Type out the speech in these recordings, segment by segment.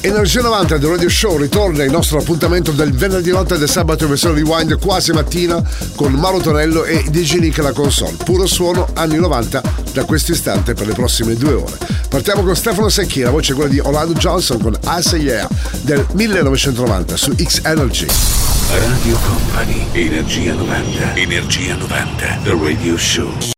Energia 90 del Radio Show ritorna il nostro appuntamento del venerdì notte del sabato in versione rewind quasi mattina con Mauro Tonello e DJ Nick alla console. Puro suono anni 90 da questo istante per le prossime due ore. Partiamo con Stefano Secchi, la voce è quella di Orlando Johnson con I Say Yeah del 1990 su X Energy. Radio Company. Energia 90. Energia 90. The Radio Show.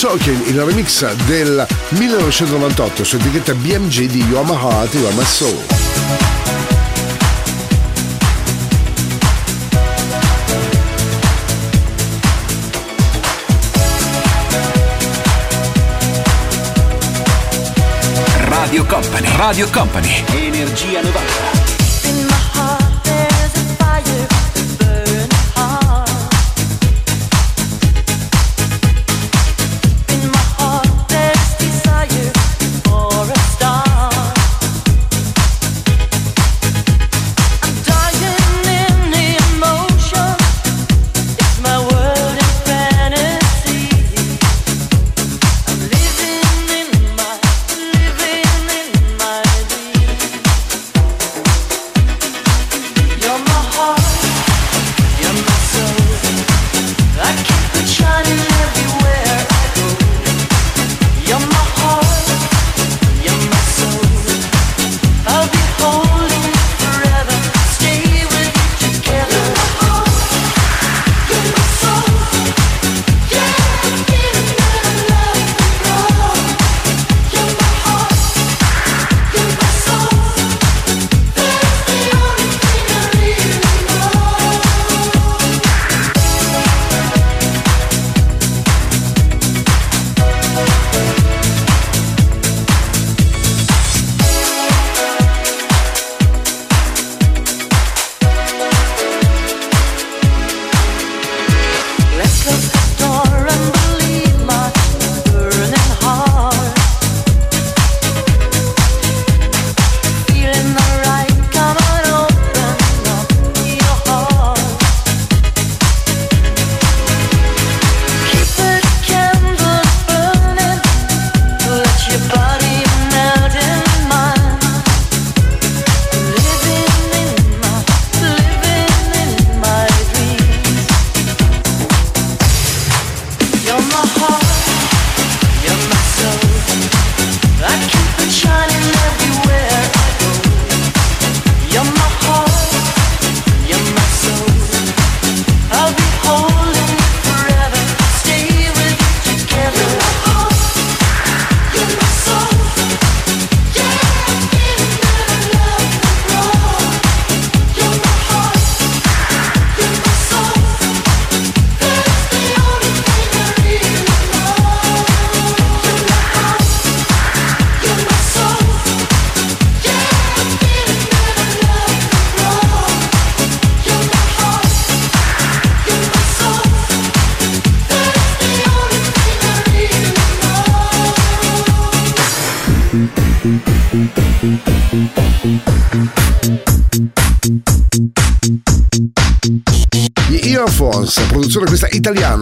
Talking, il remix del 1998 su etichetta BMG di You Are My Heart, You Are My Soul. Radio Company, Radio Company, Energia 90.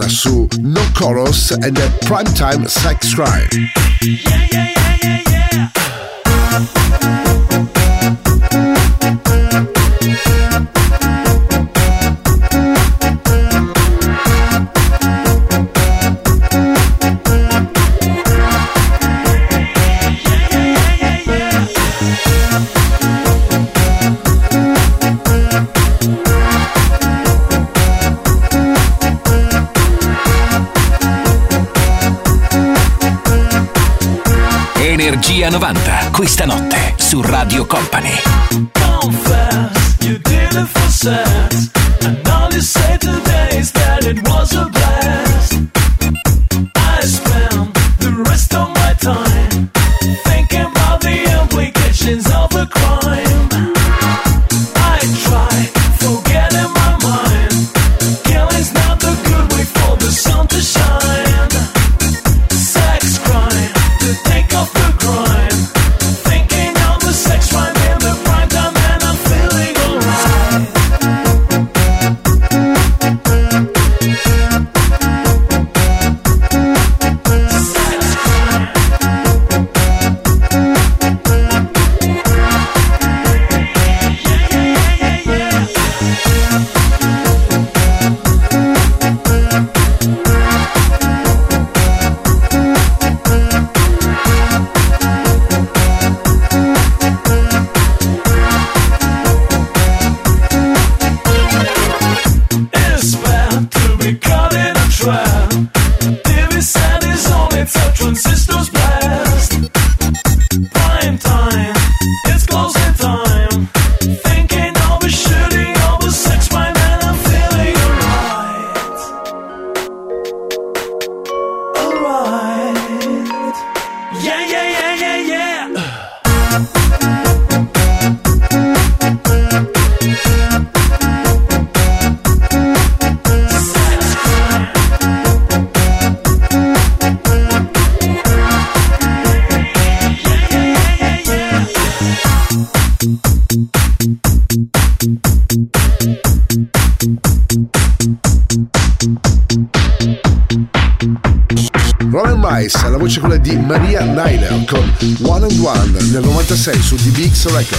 No Chorus and the Primetime Sex Crime. Yeah, yeah. 90 questa notte su Radio Company. Confess, you did it for sex. And all you say today is that it was a Selector.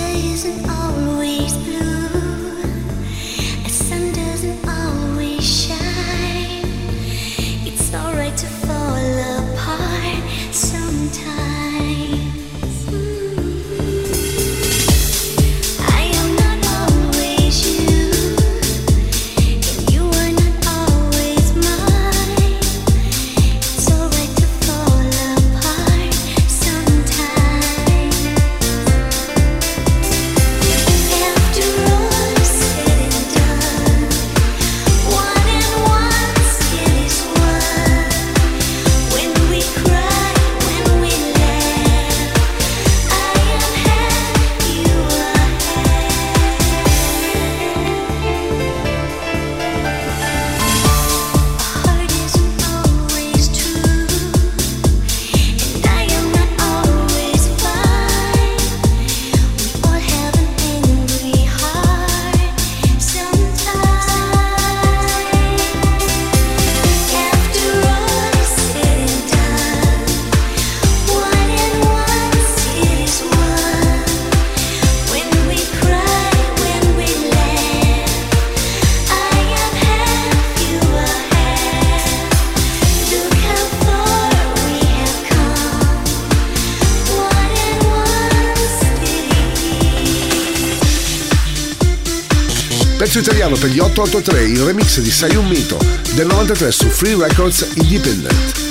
italiano per gli 883 il remix di Sei un mito del 93 su Free Records Independent.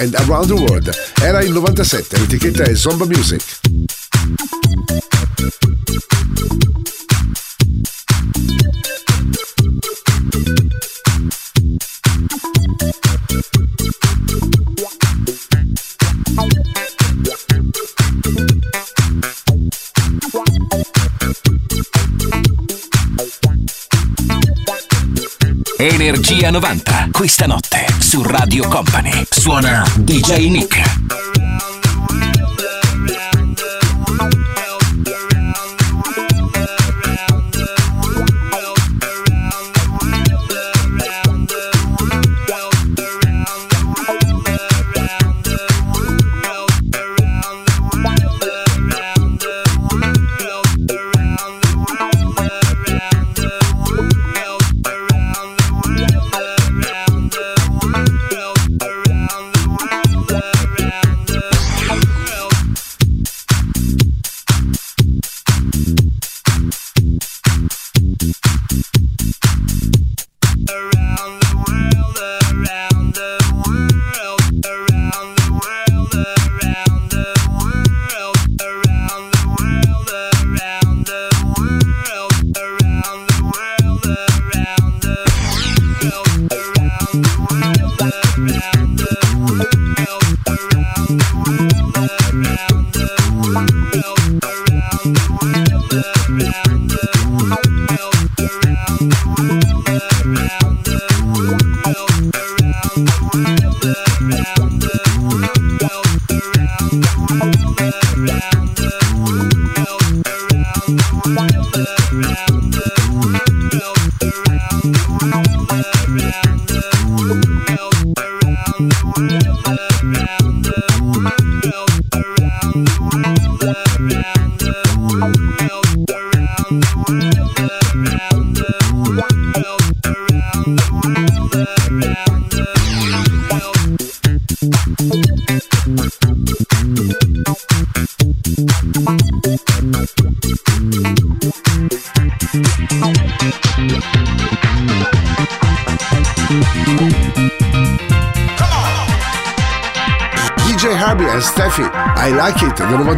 and Around the World. Era il 97, l'etichetta è Zomba Music. Energia 90, questa notte su Radio Company suona DJ Nick.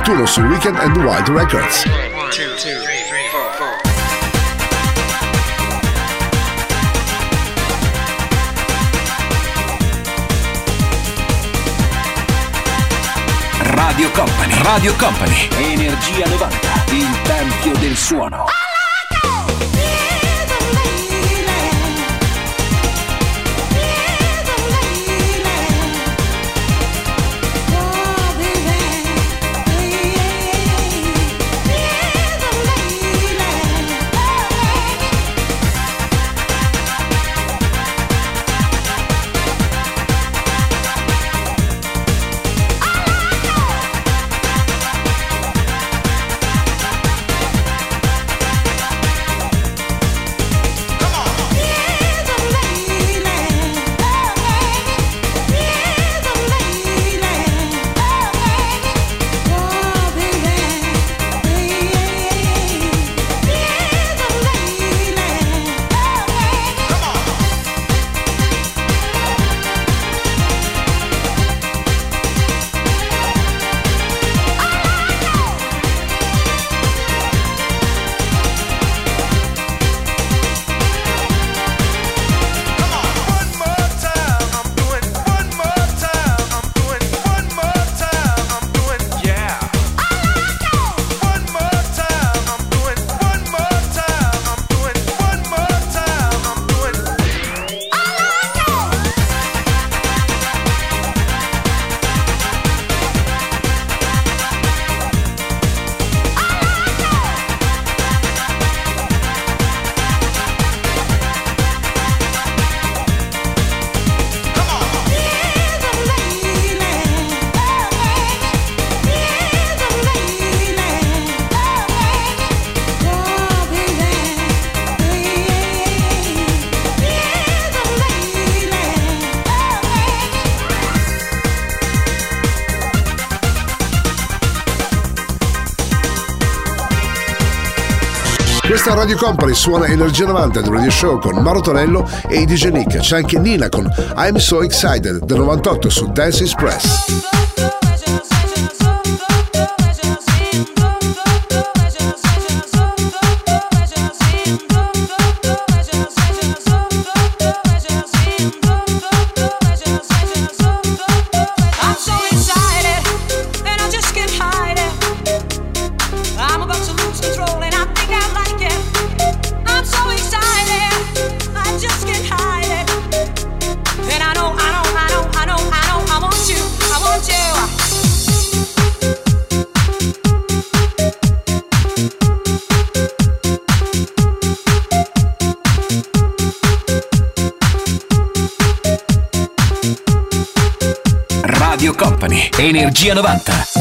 21 su Weekend and Wild Records. Radio Company, Radio Company, Energia 90, il tempio del suono. a Radio Company suona Energia 90 del Radio Show con Maro Tonello e i DJ Nick. C'è anche Nina con I'm So Excited del 98 su Dance Express. Energia 90.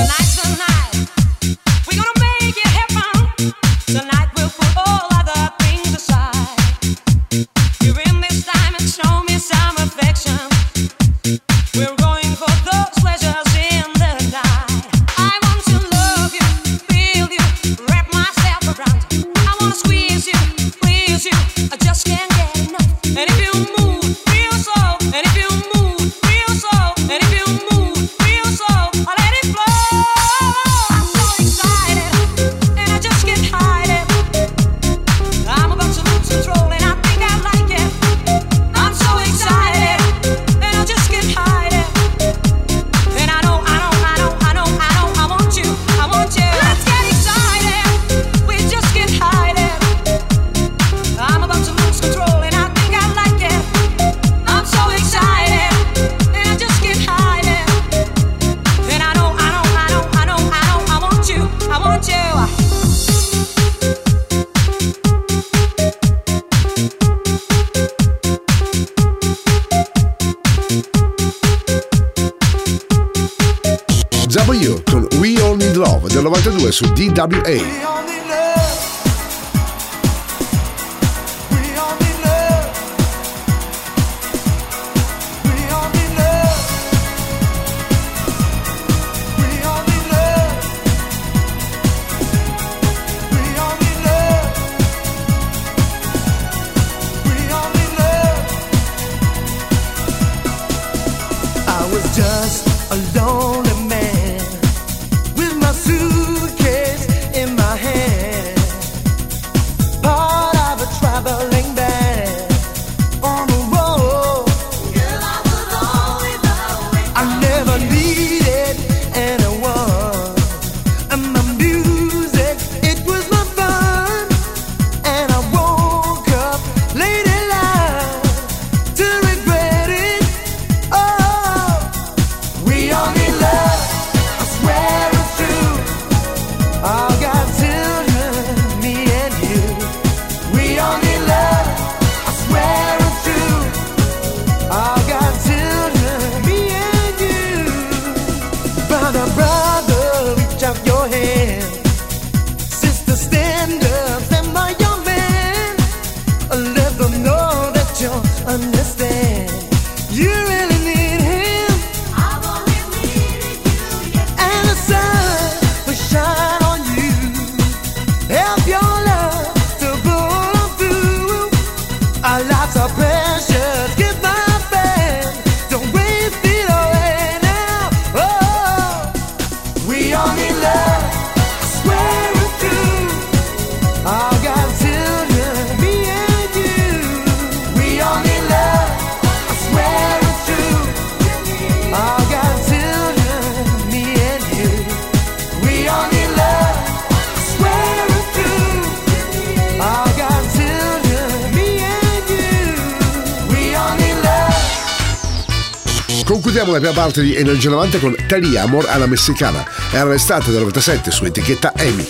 parte di Energia 90 con Teddy Amor alla messicana. È arrestata dal 97 su etichetta EMI.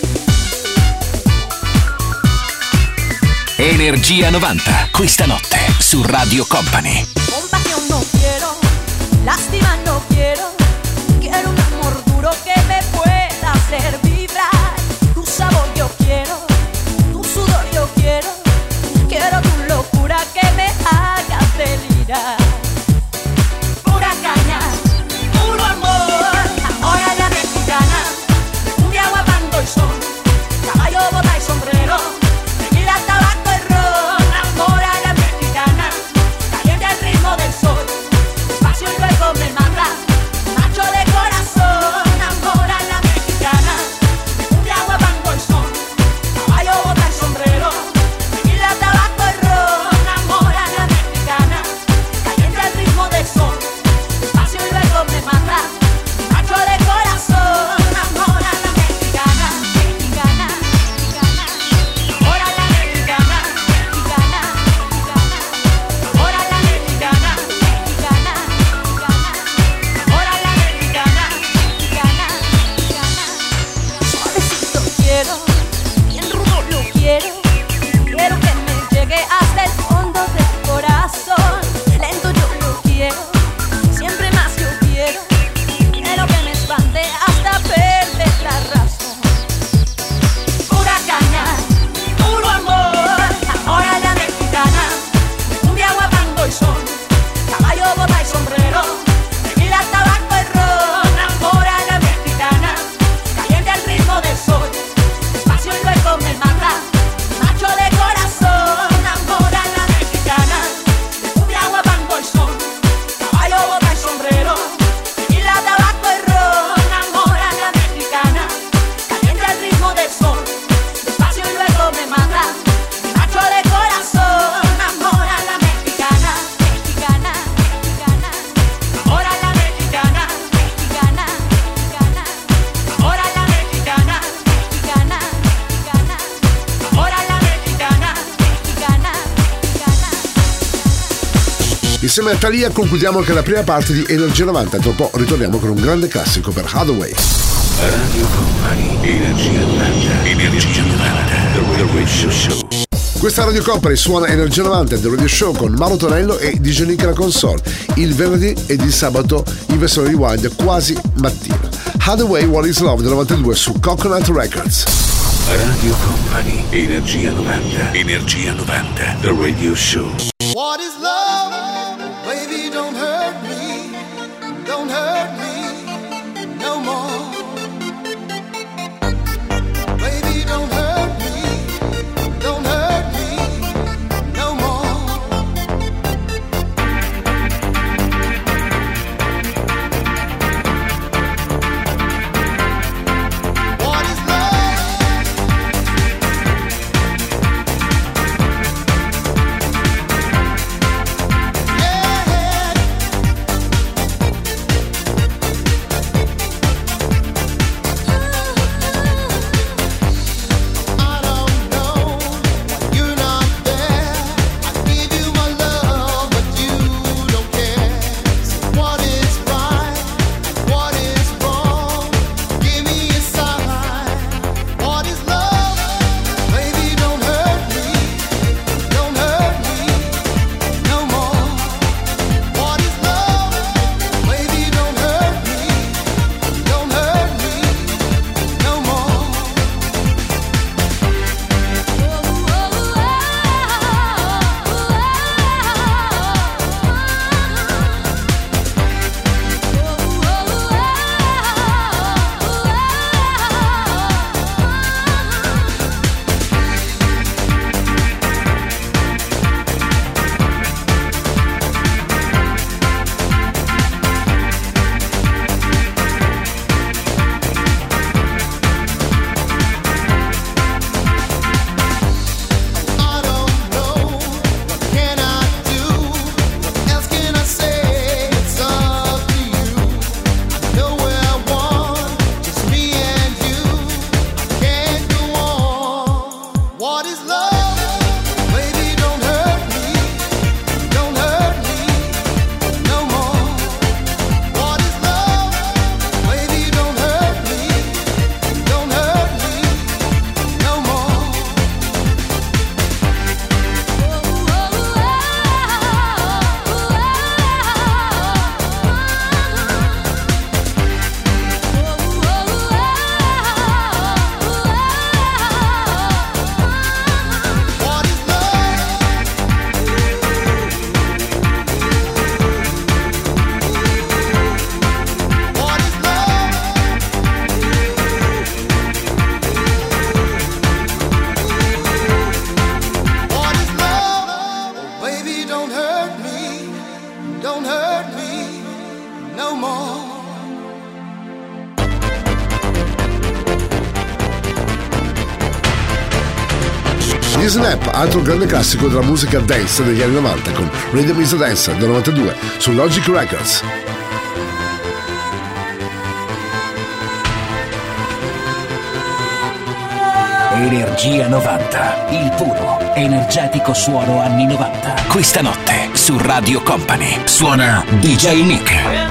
Energia 90, questa notte su Radio Company. Insieme a Talia concludiamo anche la prima parte di Energia 90. dopo ritorniamo con un grande classico per Hathaway. Radio Company, Energia 90, Energia 90, The Radio Show. Questa Radio Company suona Energia 90 The Radio Show con Mauro Tonello e DJ Nick la console, il venerdì ed il sabato in versione rewind quasi mattina. Hathaway What is Love del 92 su Coconut Records. Radio Company, Energia 90, Energia 90, The Radio Show. What is love? altro grande classico della musica dance degli anni 90 con Rhythm is a Dancer del 92 su Logic Records. Energia 90, il puro, energetico suono anni 90. Questa notte su Radio Company suona DJ Nick.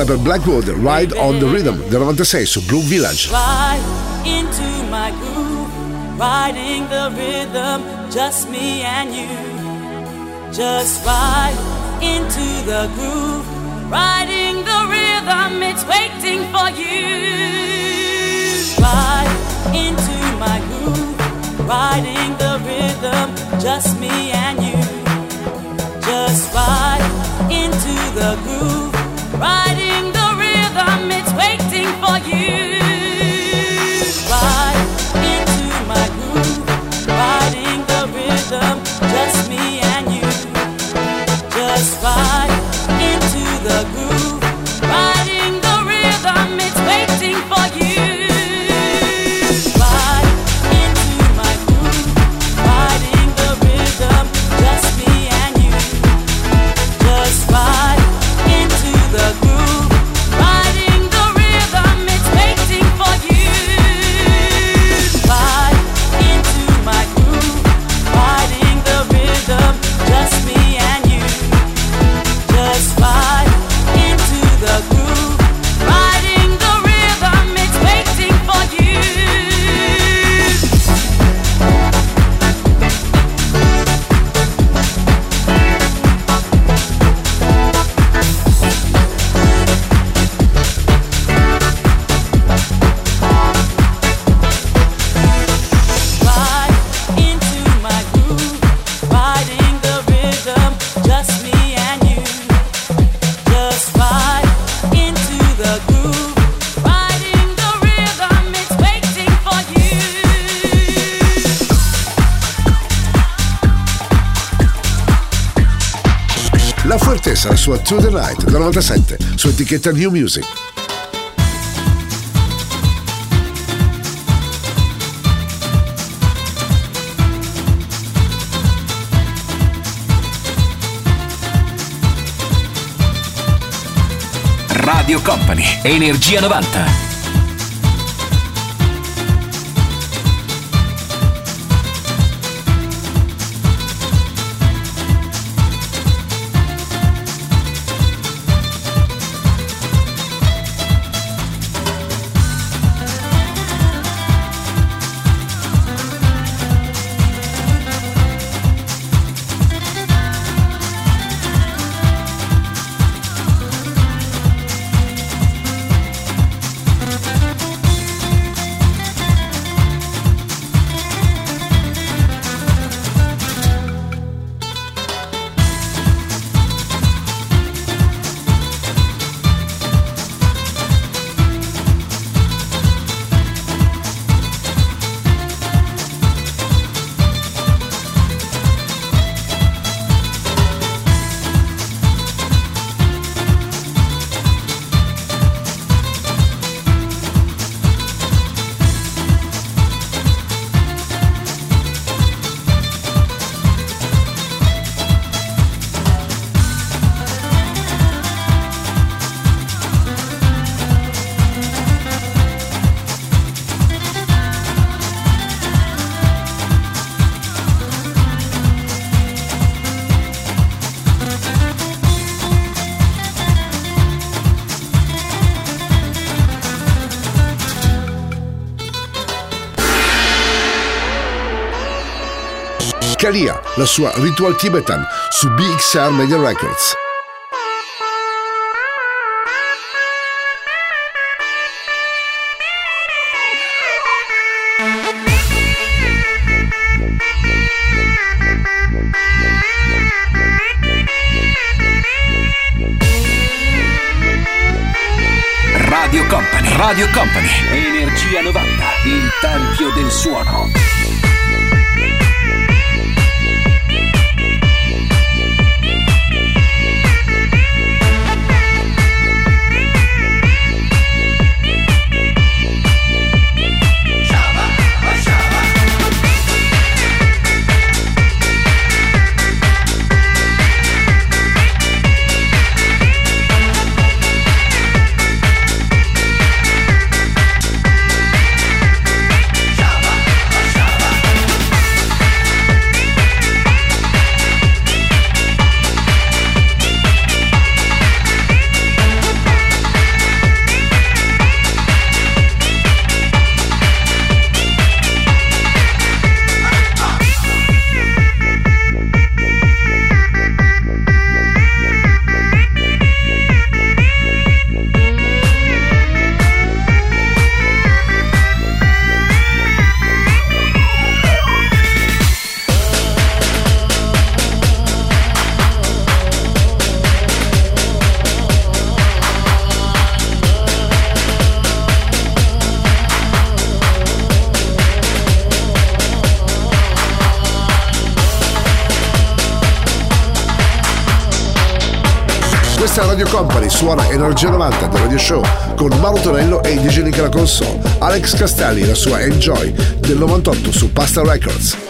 Iniziava Blackwood, Ride on the Rhythm del 96 su Blue Village. riding the rhythm, just me and you. Just ride into the groove, riding the rhythm, it's waiting for you. Ride into my groove, riding the rhythm, just me and you. Just ride into the groove, riding. 一 sua To The Night del 97 su etichetta New Music. Radio Company, Energia 90. Kalia, la sua Ritual Tibetan su BXR Media Records. Radio Company, Radio Company, Energia 90, il tempio del suono. Energia 90 del Radio Show con Mauro Tonello e DJ Nick alla console. Alex Castelli, la sua Enjoy del 98 su Pasta Records.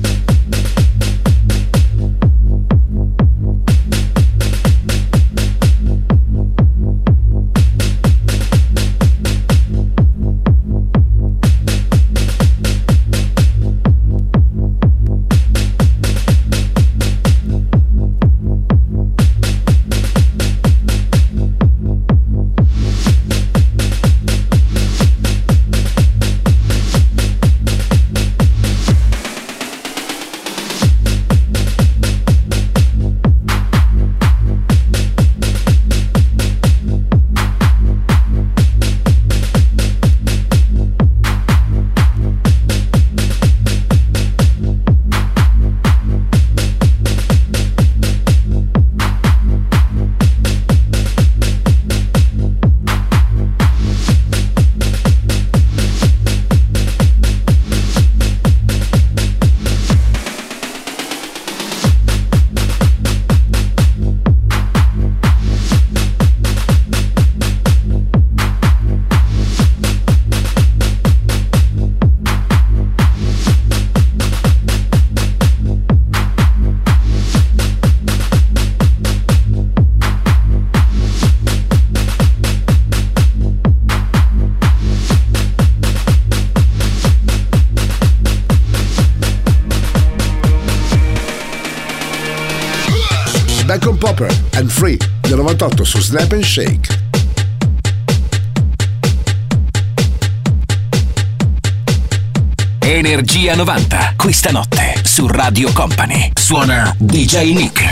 Slap and Shake. Energia 90, questa notte su Radio Company. Suona DJ Nick.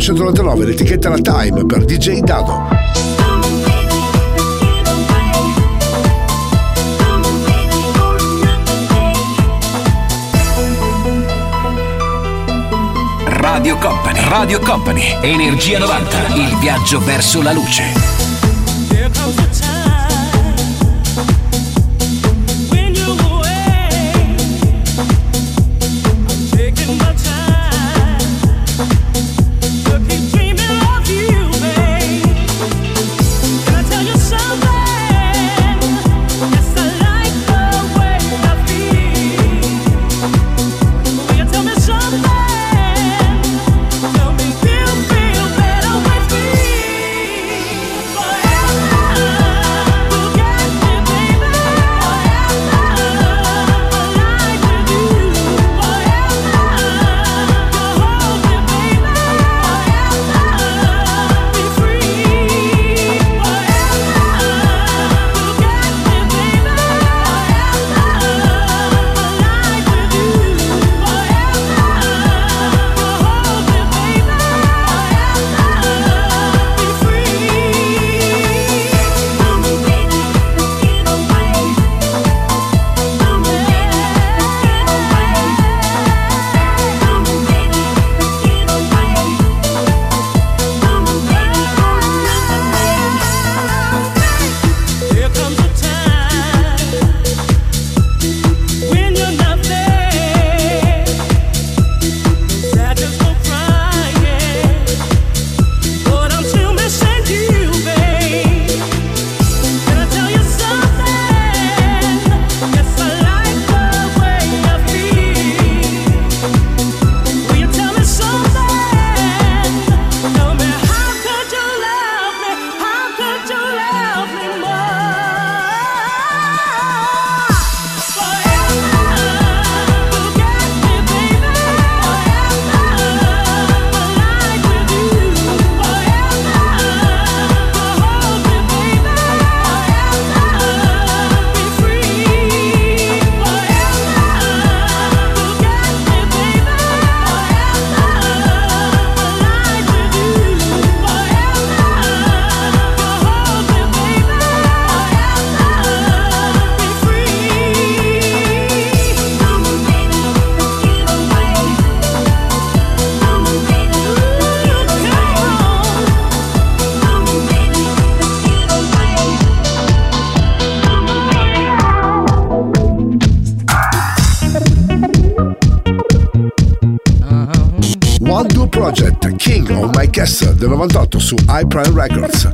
1999 l'etichetta La Time per DJ Dado. Radio Company, Radio Company, Energia 90, il viaggio verso la luce. My Castle del 98 su iPrime Records.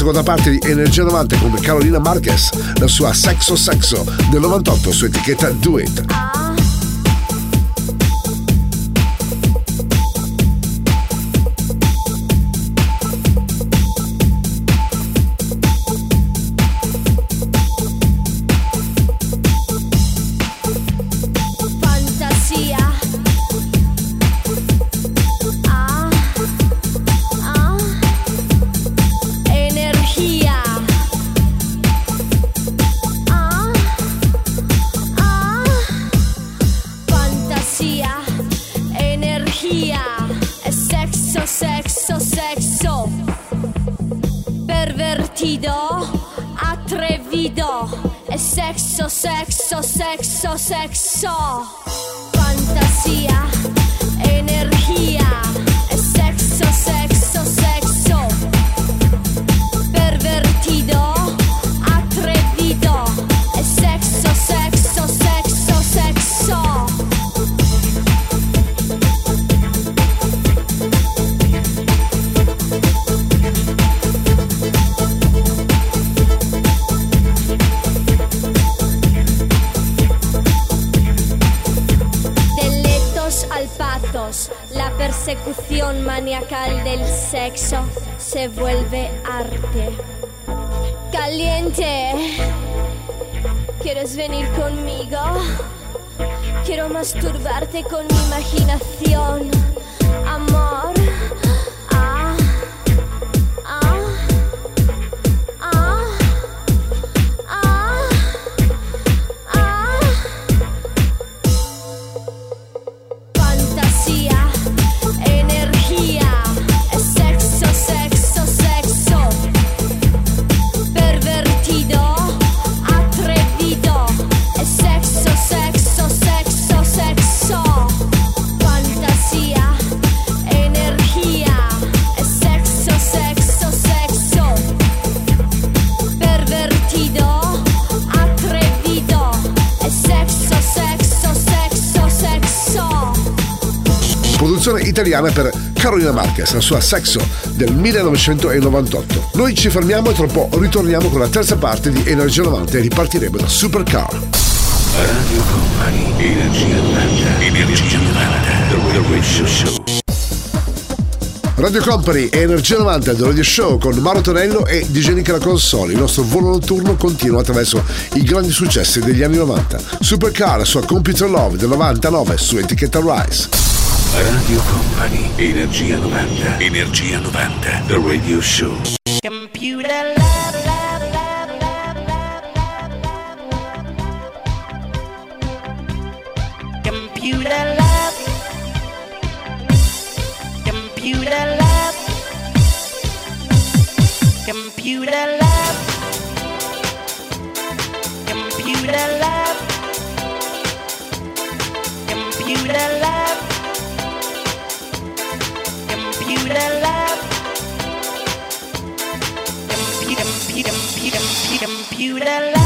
seconda parte di Energia 90 con Carolina Marquez, la sua Sexo Sexo del 98 su etichetta Do It. Italiana per Carolina Marquez, la sua Sexo del 1998. Noi ci fermiamo e tra un po' ritorniamo con la terza parte di Energia 90 e ripartiremo da Supercar. Radio Company, Energia 90, Energia 90, The Radio Show. Radio Company e Energia 90 del Radio Show con Mauro Tonello e DJ Nick alla console. Il nostro volo notturno continua attraverso i grandi successi degli anni 90. Supercar, la sua Computer Love del 99 su etichetta Rise. Radio Company, Energia 90, Energia 90, The Radio Show. Computer lab, lab, lab, lab, lab, lab, Computer lab. Computer lab. Computer lab. Computer lab. Computer lab. and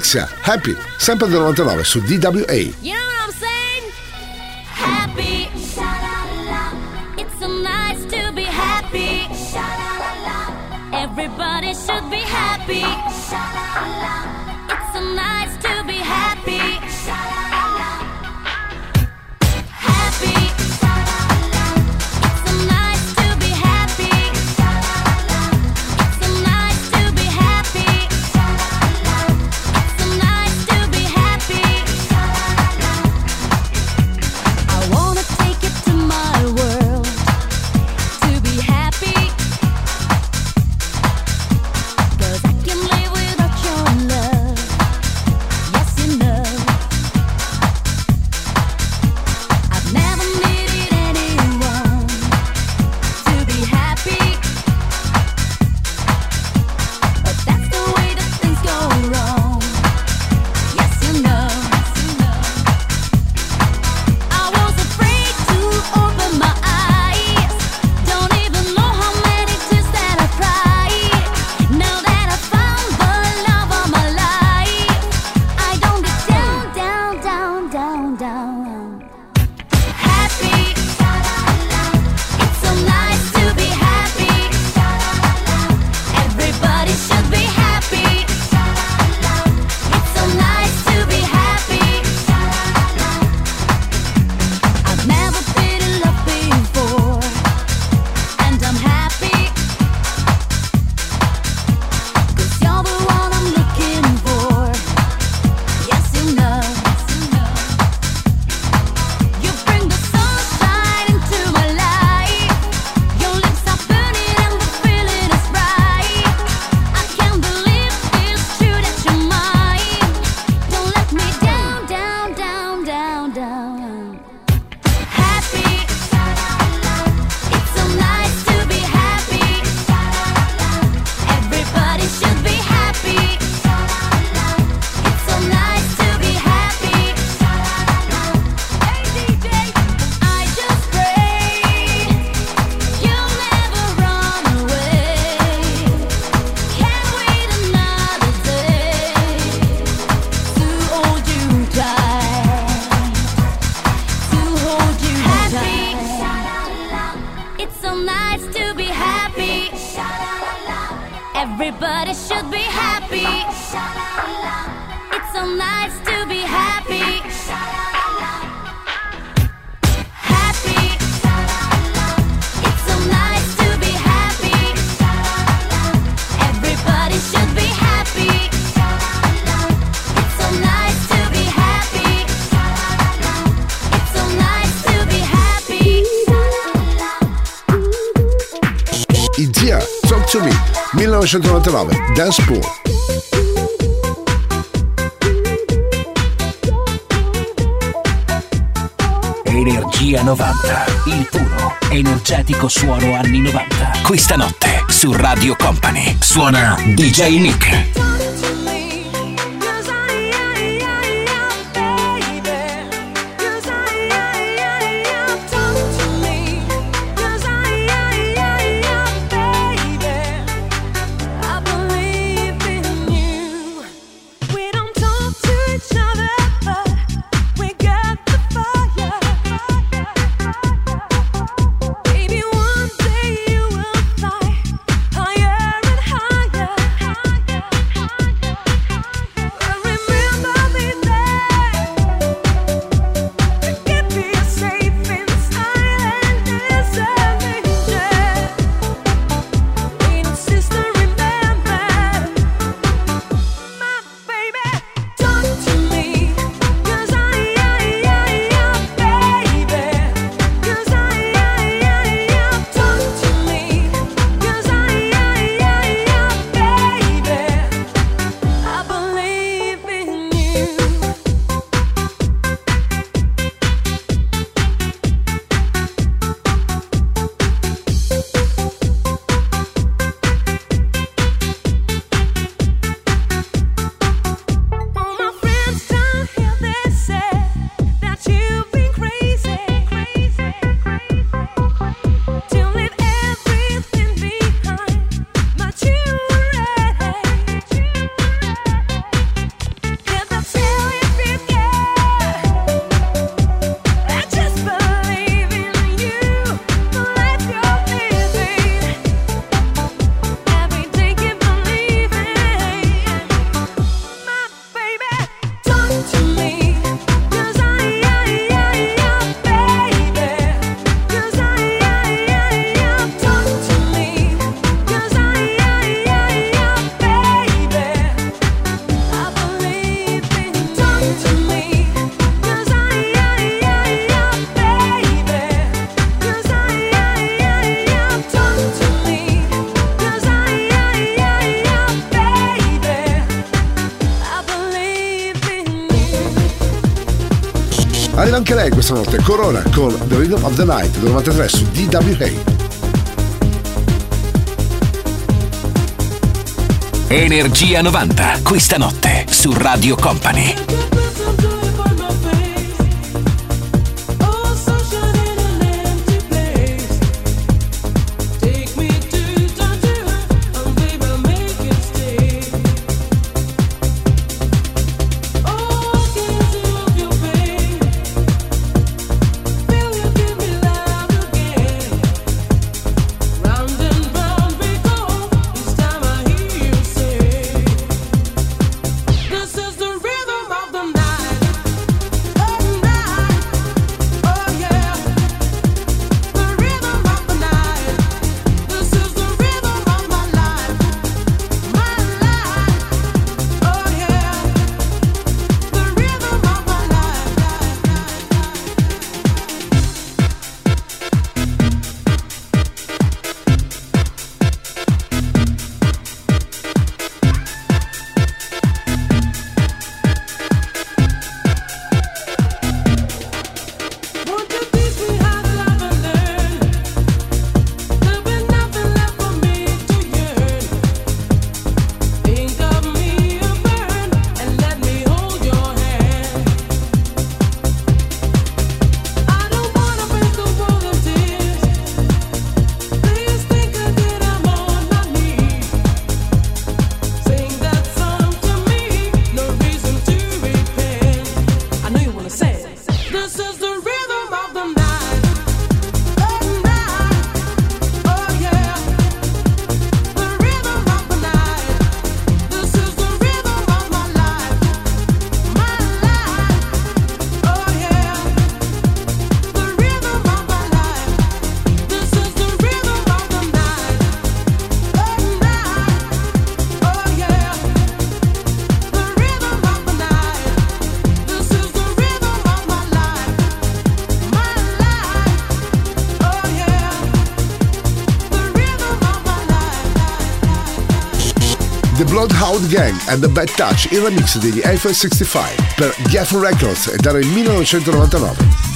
Alexia, Happy, sempre del 99 su DWA. 1999, Dance Pool. Energia 90, il puro, energetico suono anni 90. Questa notte su Radio Company suona DJ Nick. Anche lei questa notte, Corona con The Rhythm of the Night del 93 su DWA. Energia 90, questa notte su Radio Company. Gang and the Bad Touch il remix degli F65 per Geffen Records e dal 1999.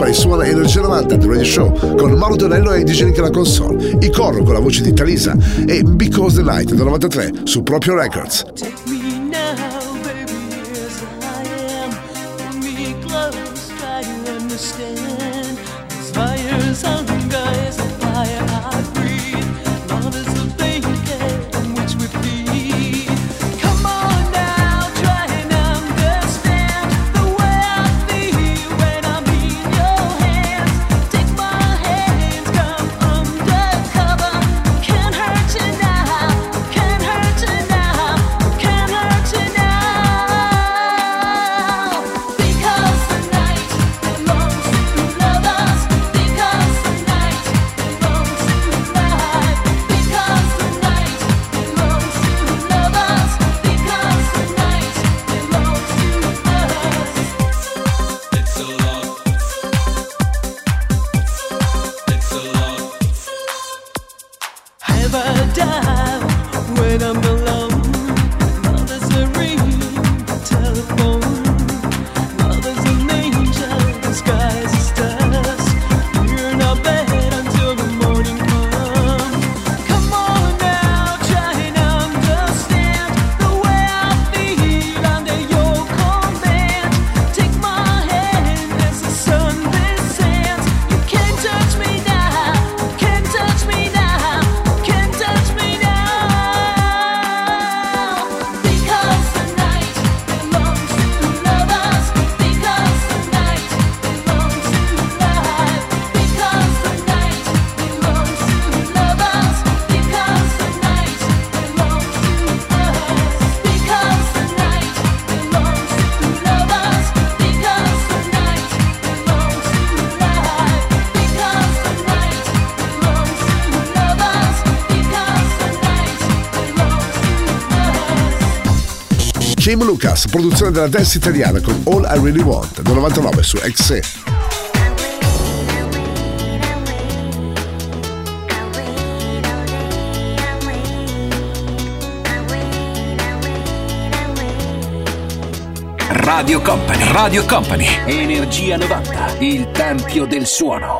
Scarpa e suona Energia 90 The Radio Show con Mauro Tonello e DJ Link alla console. I corro con la voce di Talisa e Because the Light del 93 su proprio Records. Jim Lucas, produzione della dance italiana con All I Really Want del 99 su XE. Radio Company, Radio Company, Energia 90, il tempio del suono.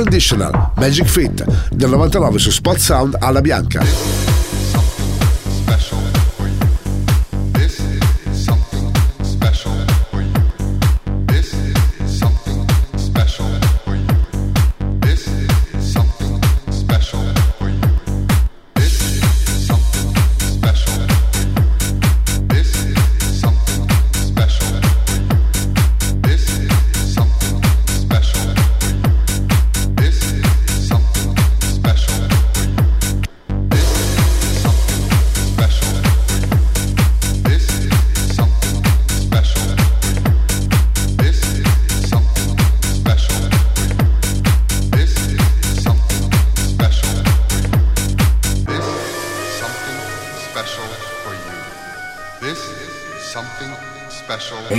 Unconditional Magic Fit del 99 su Spot Sound alla bianca.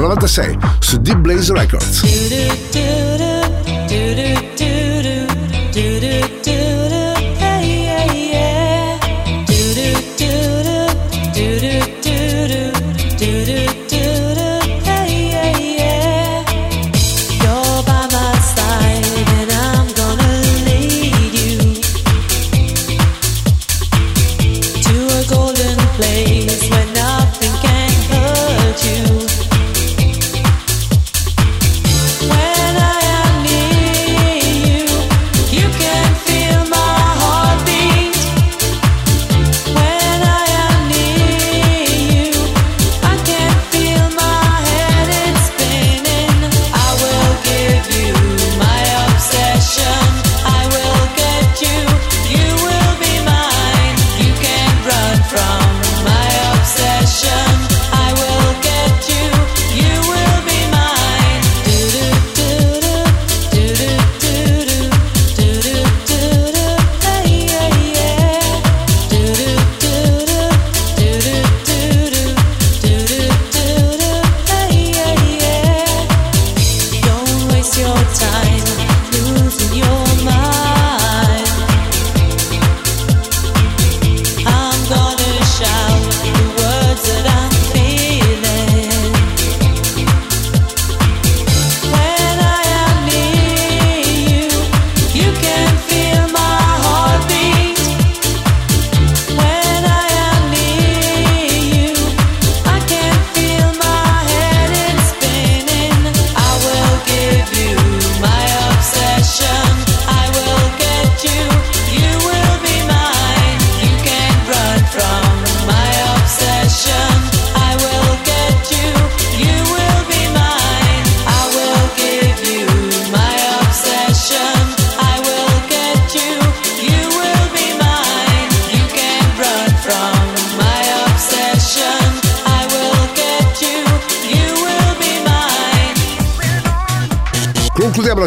1996 su Deep Blaze Records.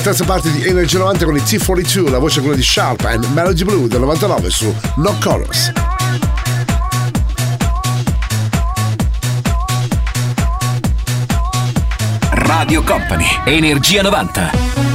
terza parte di Energy 90 con i T42, la voce quella di Sharp and Melody Blue del 99 su No Colors. Radio Company, Energia 90.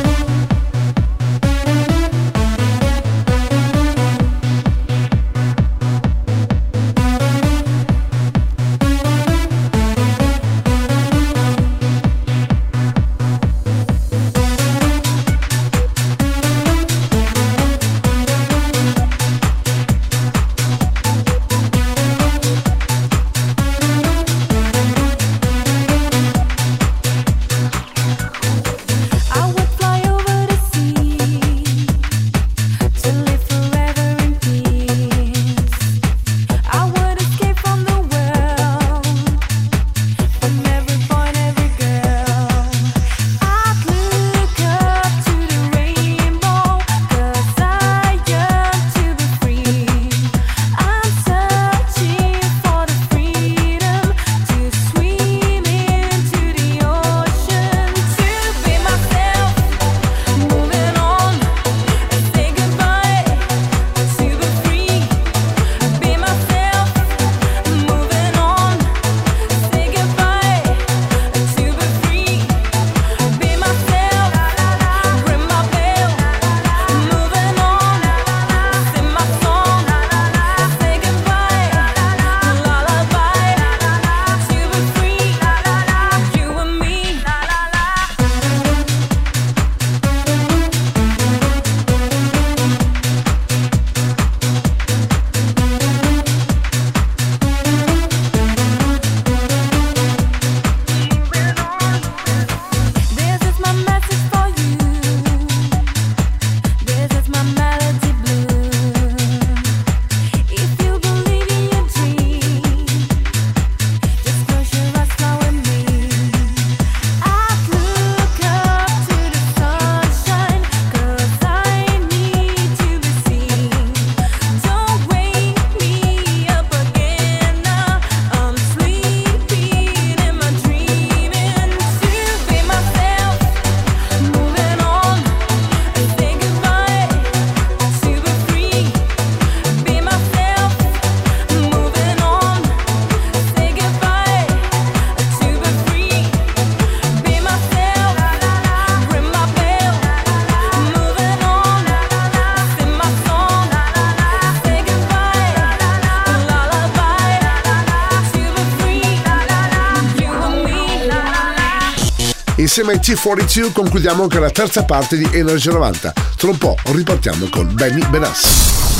Insieme ai T42 concludiamo anche la terza parte di Energia 90. Tra un po' ripartiamo con Benny Benassi.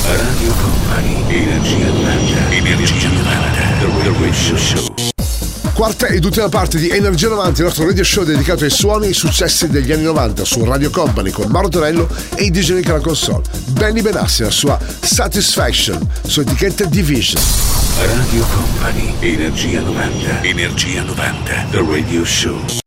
Radio Company, Energia 90, Energia 90, The Radio Show. Quarta ed ultima parte di Energia 90, il nostro radio show dedicato ai suoni e ai successi degli anni 90 su Radio Company con Mauro Torello e i DJ Nick alla console. Benny Benassi, la sua Satisfaction, su etichetta Division. Radio Company, Energia 90, Energia 90, The Radio Show.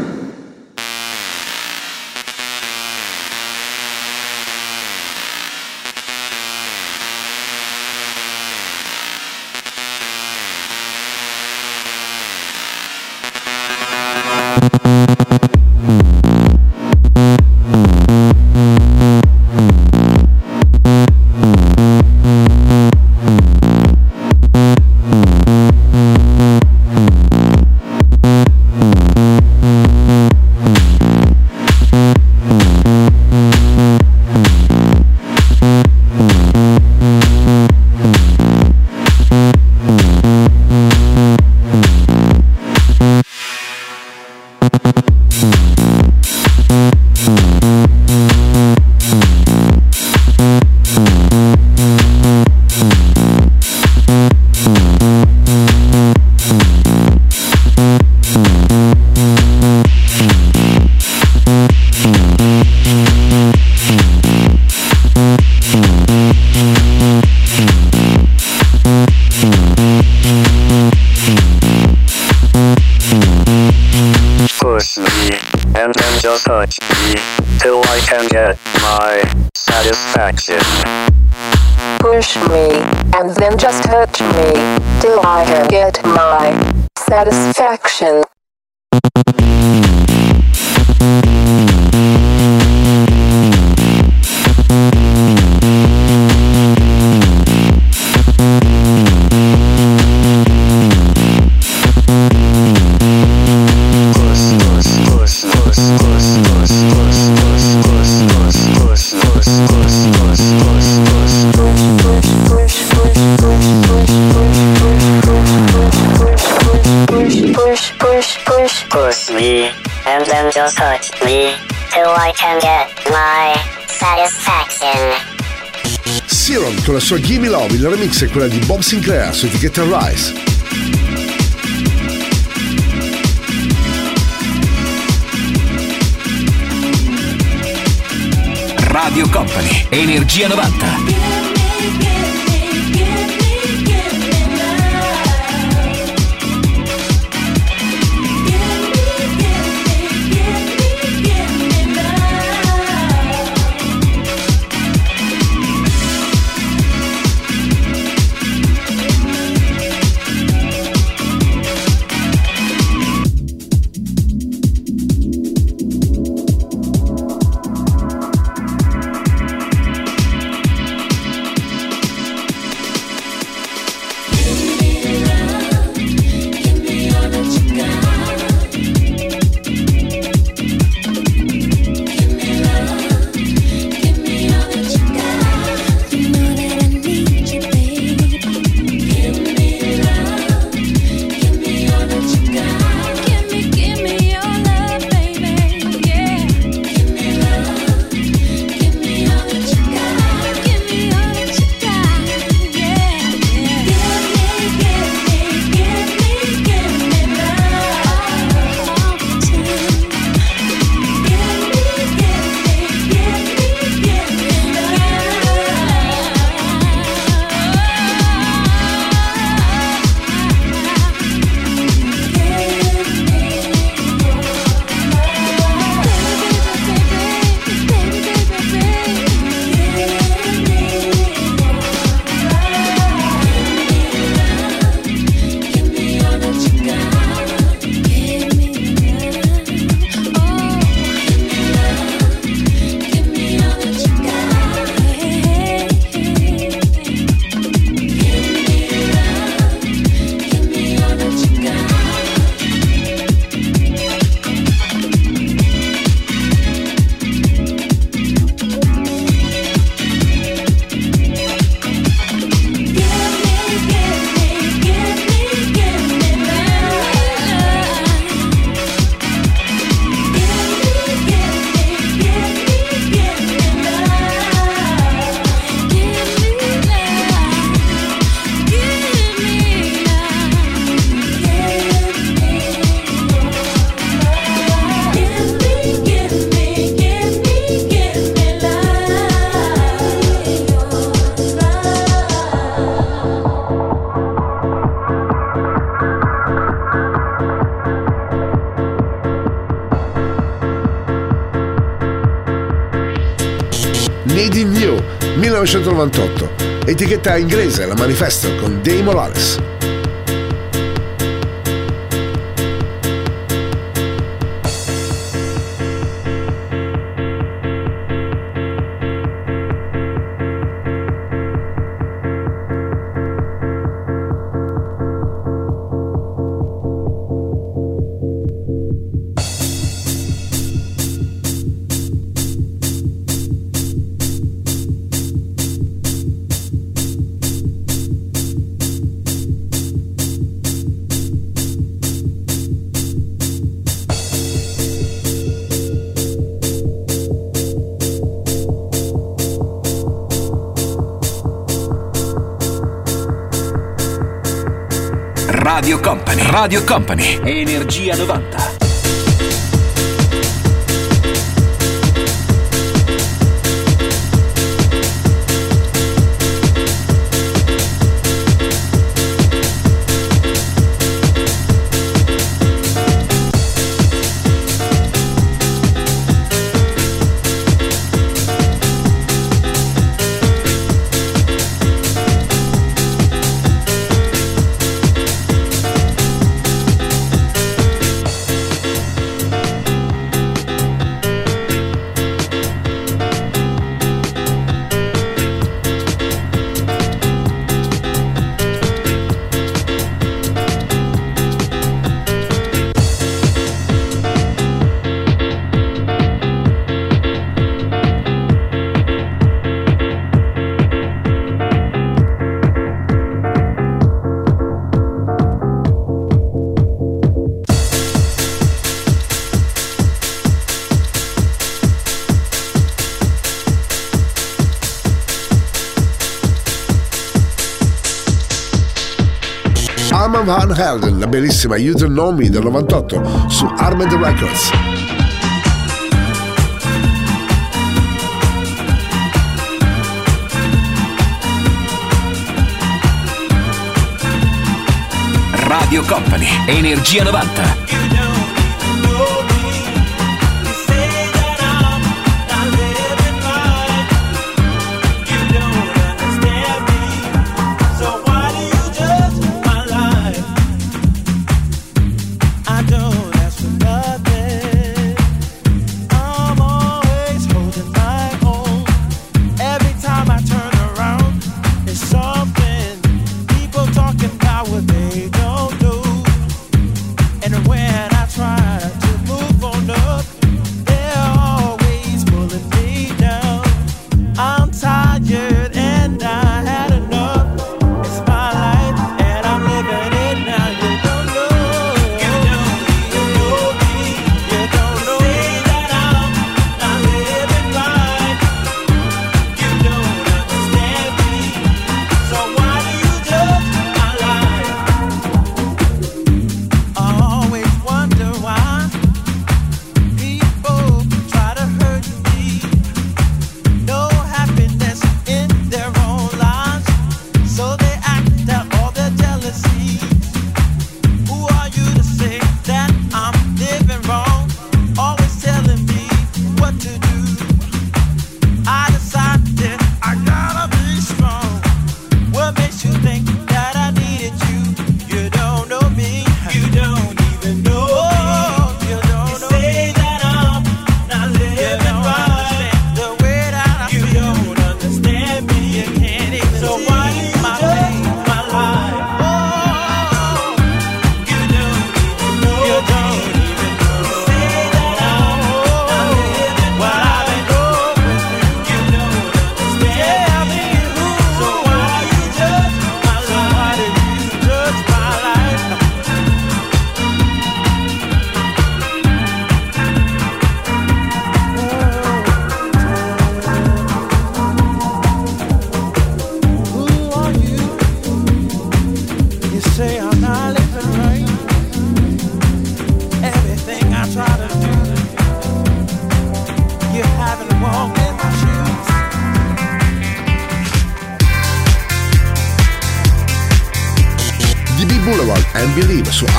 Quella di Bob Sinclair su etichetta Rise. Radio Company, Energia 90. 1998. Etichetta inglese la manifesto con Dave Morales. Company. Radio Company. Energia 90. Van Helden, la bellissima You Don't Me del 98 su Armed Records. Radio Company, Energia 90.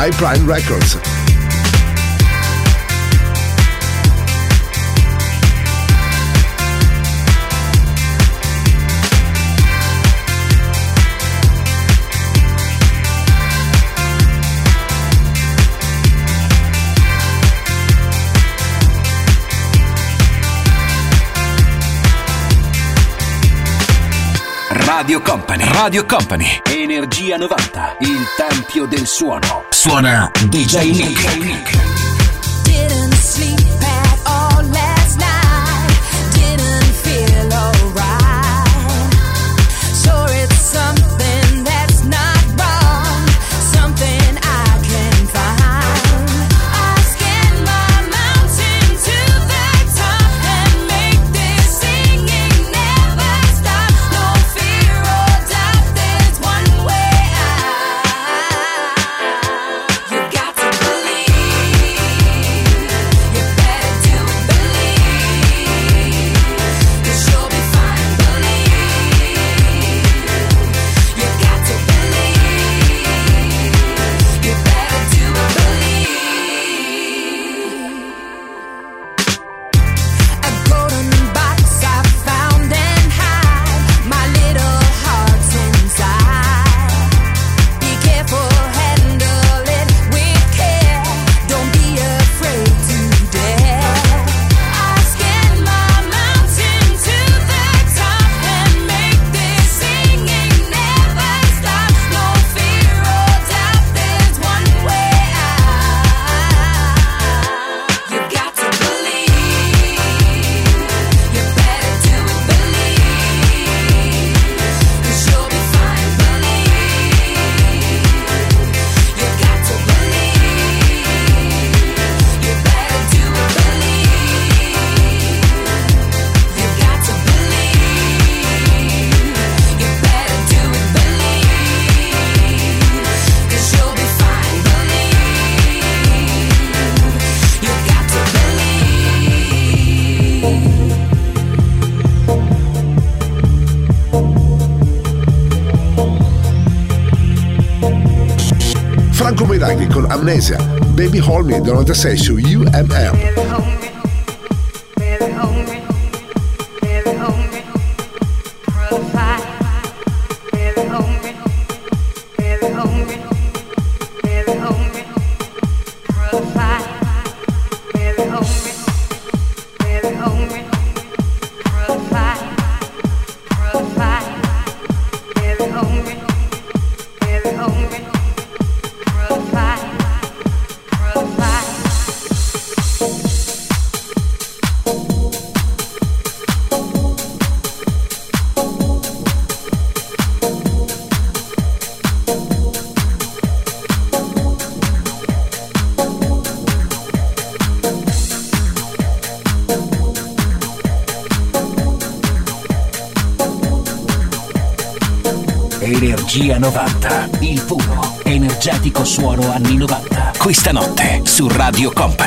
High Prime Records. Radio Company. Radio Company. Energia 90, il tempio del suono. Suona DJ Nick. DJ Nick. Amnesia, Baby Hold Me durante a série su UMM. Mezzanotte su Radio Company.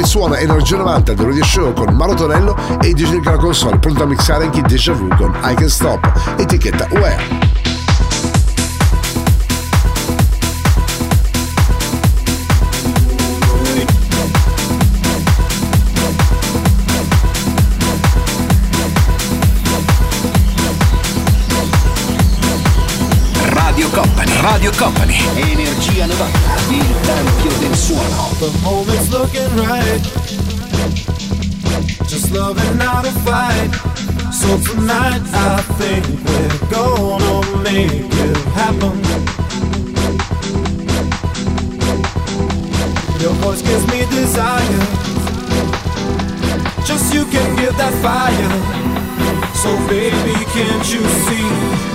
Company suona Energia 90 del Radio Show con Mauro Tonello e DJ alla console, pronto a mixare anche Deja Vu con I Can Stop, etichetta UE. Radio Company, Energia 90, il tempio del suono. The moment's looking right. Just loving not a fight. So tonight I think we're gonna make it happen. Your voice gives me desire. Just you can give that fire. So baby, can't you see?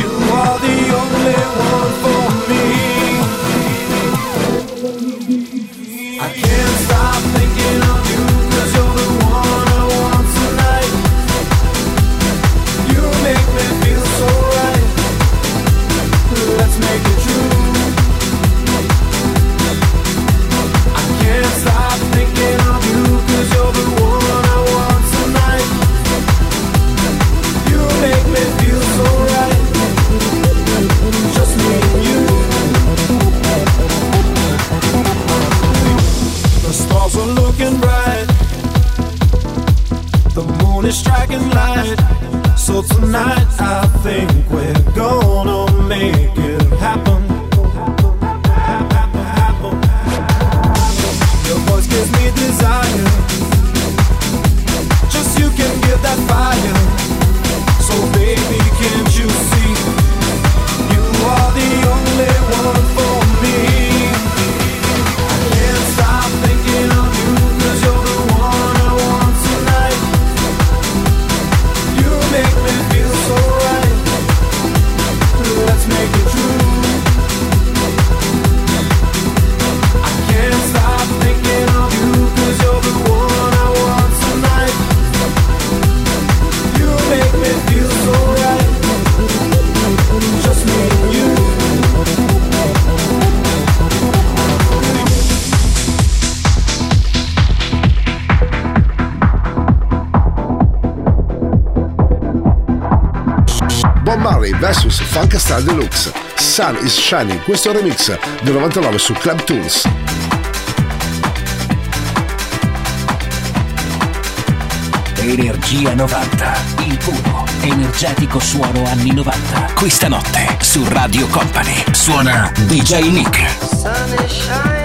You are the only one for me. Funk Star Deluxe. Sun is Shining, questo è un remix del 99 su Club Tools. Energia 90, il puro, energetico suono anni 90. Questa notte su Radio Company suona DJ Nick. sun is shining,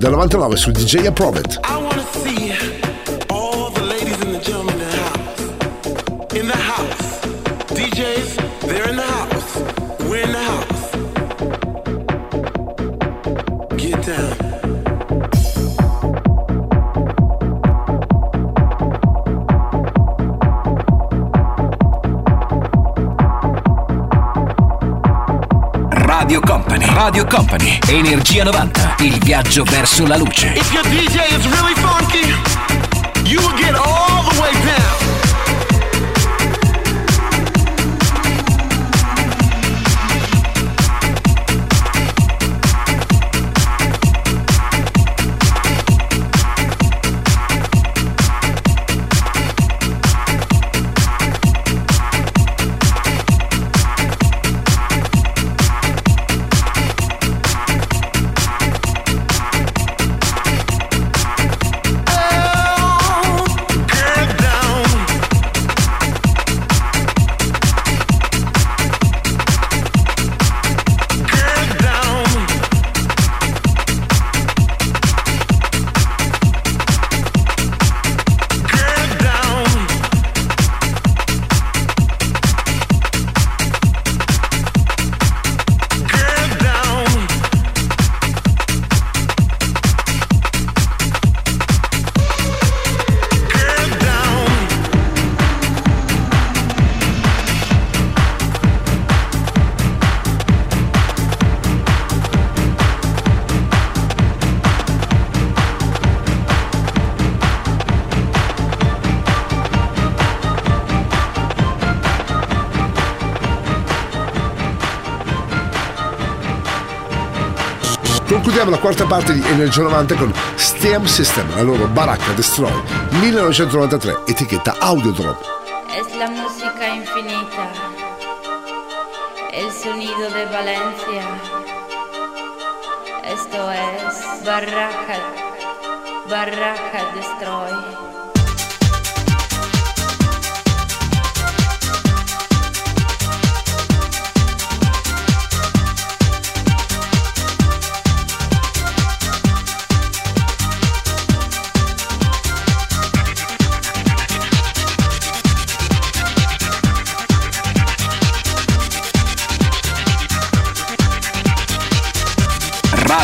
del 99 su DJ Approve Company, Energia 90, il viaggio verso la luce. If your DJ is really funky, you will get all la quarta parte di Energia 90 con STEM System, la loro Baracca Destroy 1993, etichetta Audiodrop. Es la música infinita, el sonido de Valencia. Esto es Barraca, Barraca Destroy.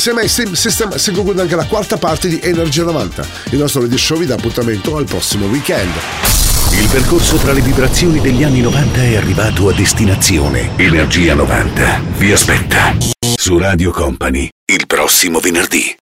Insieme ai System si conclude anche la quarta parte di Energia 90. Il nostro radio show vi dà appuntamento al prossimo weekend. Il percorso tra le vibrazioni degli anni 90 è arrivato a destinazione. Energia 90 vi aspetta su Radio Company il prossimo venerdì.